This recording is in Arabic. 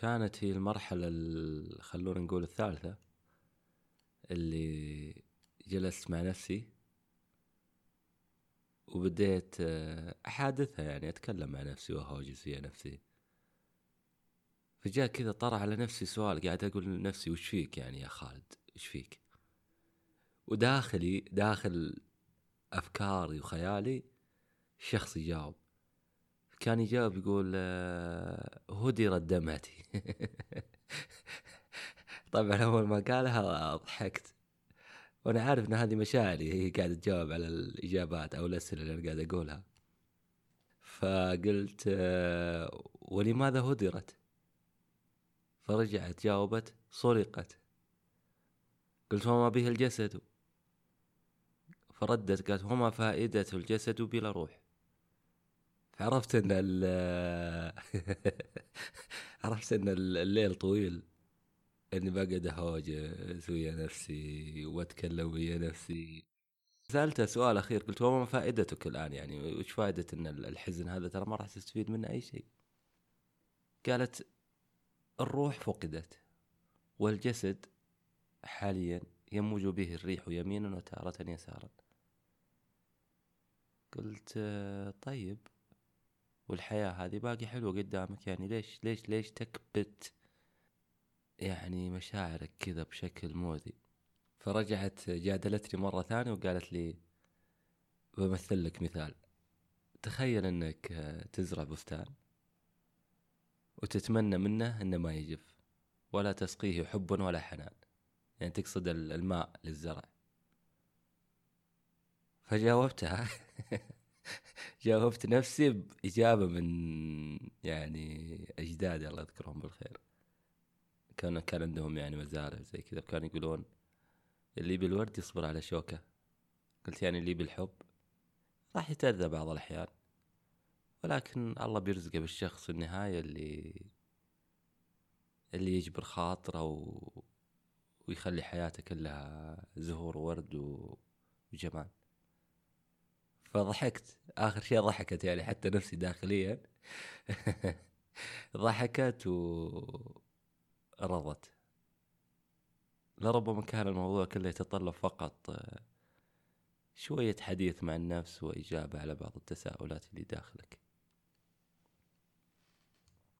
كانت هي المرحلة ال- خلونا نقول الثالثة اللي جلست مع نفسي وبديت آه، أحادثها يعني أتكلم مع نفسي وأهوجس فيها نفسي. فجاء كذا طرح على نفسي سؤال قاعد أقول لنفسي وش فيك يعني يا خالد؟ وش فيك؟ وداخلي داخل أفكاري وخيالي شخص يجاوب كان يجاوب يقول آه، هدرت دمعتي طبعا أول ما قالها ضحكت. وأنا عارف إن هذه مشاعري هي قاعدة تجاوب على الإجابات أو الأسئلة اللي أنا قاعد أقولها. فقلت آه، ولماذا هدرت؟ فرجعت جاوبت سرقت. قلت وما به الجسد. فردت قالت وما فائدة الجسد بلا روح. فعرفت إن عرفت إن الليل طويل. إني بقعد اهوجس ويا نفسي وأتكلم ويا نفسي. سالته سؤال أخير قلت وما فائدتك الآن يعني؟ وش فائدة إن الحزن هذا؟ ترى ما راح تستفيد منه أي شيء. قالت الروح فقدت والجسد حاليا يموج به الريح يمينا وتارة يسارا. قلت طيب. والحياة هذه باقي حلوة قدامك يعني. ليش ليش ليش تكبت يعني مشاعرك كذا بشكل مؤذي؟ فرجعت جادلتني مرة ثانية وقالت لي بمثل لك مثال. تخيل إنك آه، تزرع بستان وتتمنى منه إنه ما يجف ولا تسقيه حبا ولا حنان. يعني تقصد ال- الماء للزرع. فجاوبتها جاوبت نفسي بإجابة من يعني أجدادي الله يذكرهم بالخير. كان كان عندهم يعني مزارع زي كذا كانوا يقولون اللي بالورد يصبر على شوكة. قلت يعني اللي بالحب راح يتأذى بعض الأحيان. ولكن الله بيرزقه بالشخص النهاية اللي اللي يجبر خاطره و... ويخلي حياته كلها زهور وورد و... وجمال. فضحكت. آخر شيء ضحكت يعني حتى نفسي داخليا. ضحكت ورضت لربما كان الموضوع كله يتطلب فقط آه، شوية حديث مع النفس وإجابة على بعض التساؤلات اللي داخلك.